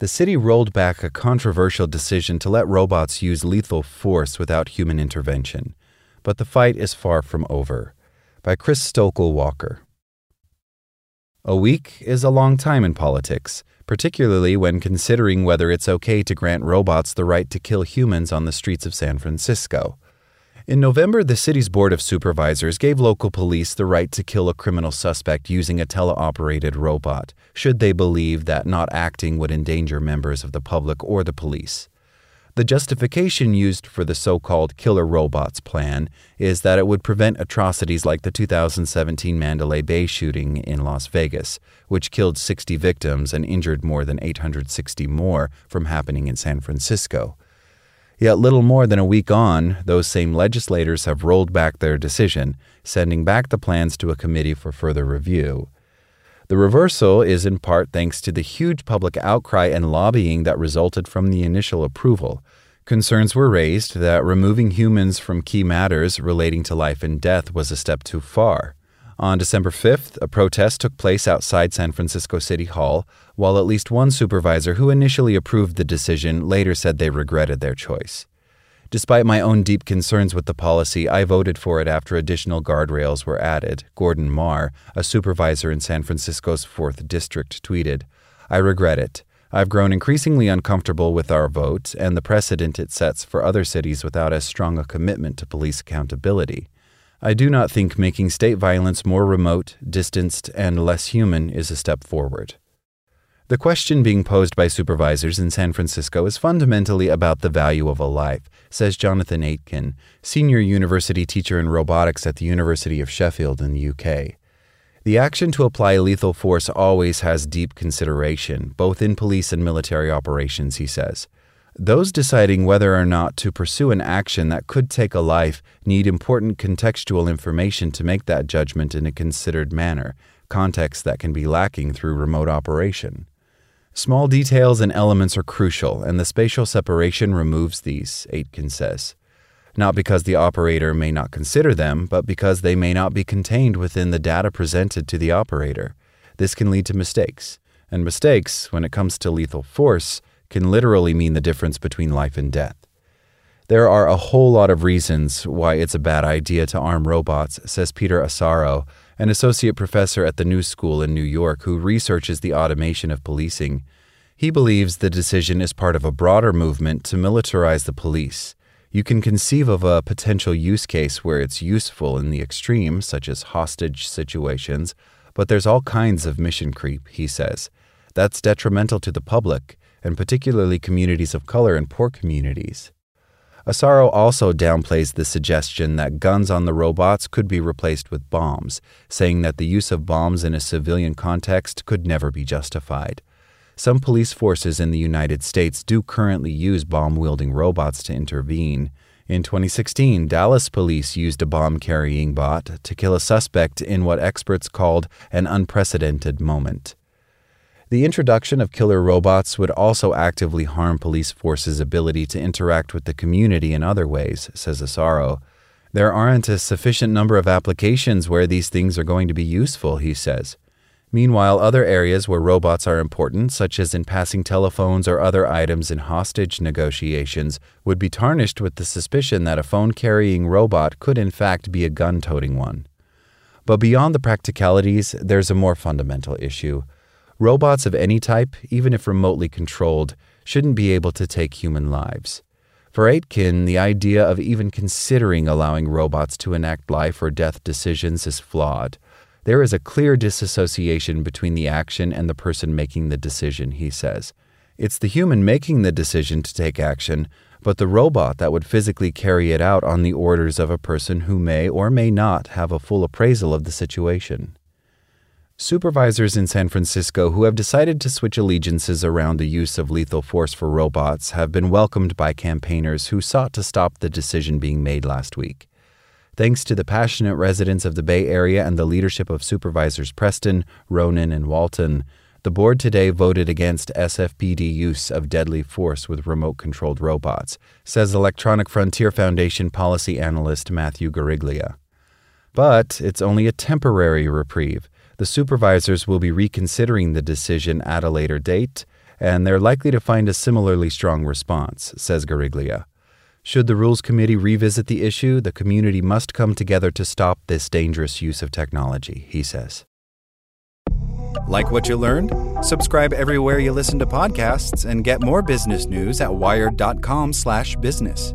The city rolled back a controversial decision to let robots use lethal force without human intervention. But the fight is far from over. By Chris Stokel Walker. A week is a long time in politics, particularly when considering whether it's okay to grant robots the right to kill humans on the streets of San Francisco. In November, the city's Board of Supervisors gave local police the right to kill a criminal suspect using a teleoperated robot, should they believe that not acting would endanger members of the public or the police. The justification used for the so called killer robots plan is that it would prevent atrocities like the 2017 Mandalay Bay shooting in Las Vegas, which killed 60 victims and injured more than 860 more from happening in San Francisco. Yet, little more than a week on, those same legislators have rolled back their decision, sending back the plans to a committee for further review. The reversal is in part thanks to the huge public outcry and lobbying that resulted from the initial approval. Concerns were raised that removing humans from key matters relating to life and death was a step too far. On December 5th, a protest took place outside San Francisco City Hall, while at least one supervisor who initially approved the decision later said they regretted their choice. Despite my own deep concerns with the policy, I voted for it after additional guardrails were added. Gordon Mar, a supervisor in San Francisco's 4th District, tweeted, I regret it. I've grown increasingly uncomfortable with our vote and the precedent it sets for other cities without as strong a commitment to police accountability. I do not think making state violence more remote, distanced, and less human is a step forward. The question being posed by supervisors in San Francisco is fundamentally about the value of a life, says Jonathan Aitken, senior university teacher in robotics at the University of Sheffield in the UK. The action to apply lethal force always has deep consideration, both in police and military operations, he says. Those deciding whether or not to pursue an action that could take a life need important contextual information to make that judgment in a considered manner, context that can be lacking through remote operation. Small details and elements are crucial, and the spatial separation removes these, Aitken says. Not because the operator may not consider them, but because they may not be contained within the data presented to the operator. This can lead to mistakes, and mistakes, when it comes to lethal force, can literally mean the difference between life and death. There are a whole lot of reasons why it's a bad idea to arm robots, says Peter Asaro, an associate professor at the New School in New York who researches the automation of policing. He believes the decision is part of a broader movement to militarize the police. You can conceive of a potential use case where it's useful in the extreme, such as hostage situations, but there's all kinds of mission creep, he says. That's detrimental to the public and particularly communities of color and poor communities. Asaro also downplays the suggestion that guns on the robots could be replaced with bombs, saying that the use of bombs in a civilian context could never be justified. Some police forces in the United States do currently use bomb wielding robots to intervene. In 2016, Dallas police used a bomb carrying bot to kill a suspect in what experts called an unprecedented moment. The introduction of killer robots would also actively harm police forces' ability to interact with the community in other ways, says Asaro. There aren't a sufficient number of applications where these things are going to be useful, he says. Meanwhile, other areas where robots are important, such as in passing telephones or other items in hostage negotiations, would be tarnished with the suspicion that a phone carrying robot could in fact be a gun toting one. But beyond the practicalities, there's a more fundamental issue. Robots of any type, even if remotely controlled, shouldn't be able to take human lives. For Aitken, the idea of even considering allowing robots to enact life or death decisions is flawed. There is a clear disassociation between the action and the person making the decision, he says. It's the human making the decision to take action, but the robot that would physically carry it out on the orders of a person who may or may not have a full appraisal of the situation. Supervisors in San Francisco who have decided to switch allegiances around the use of lethal force for robots have been welcomed by campaigners who sought to stop the decision being made last week. Thanks to the passionate residents of the Bay Area and the leadership of Supervisors Preston, Ronen, and Walton, the board today voted against SFPD use of deadly force with remote controlled robots, says Electronic Frontier Foundation policy analyst Matthew Guariglia. But it's only a temporary reprieve the supervisors will be reconsidering the decision at a later date, and they're likely to find a similarly strong response, says Guariglia. Should the Rules Committee revisit the issue, the community must come together to stop this dangerous use of technology, he says. Like what you learned? Subscribe everywhere you listen to podcasts and get more business news at wired.com/business.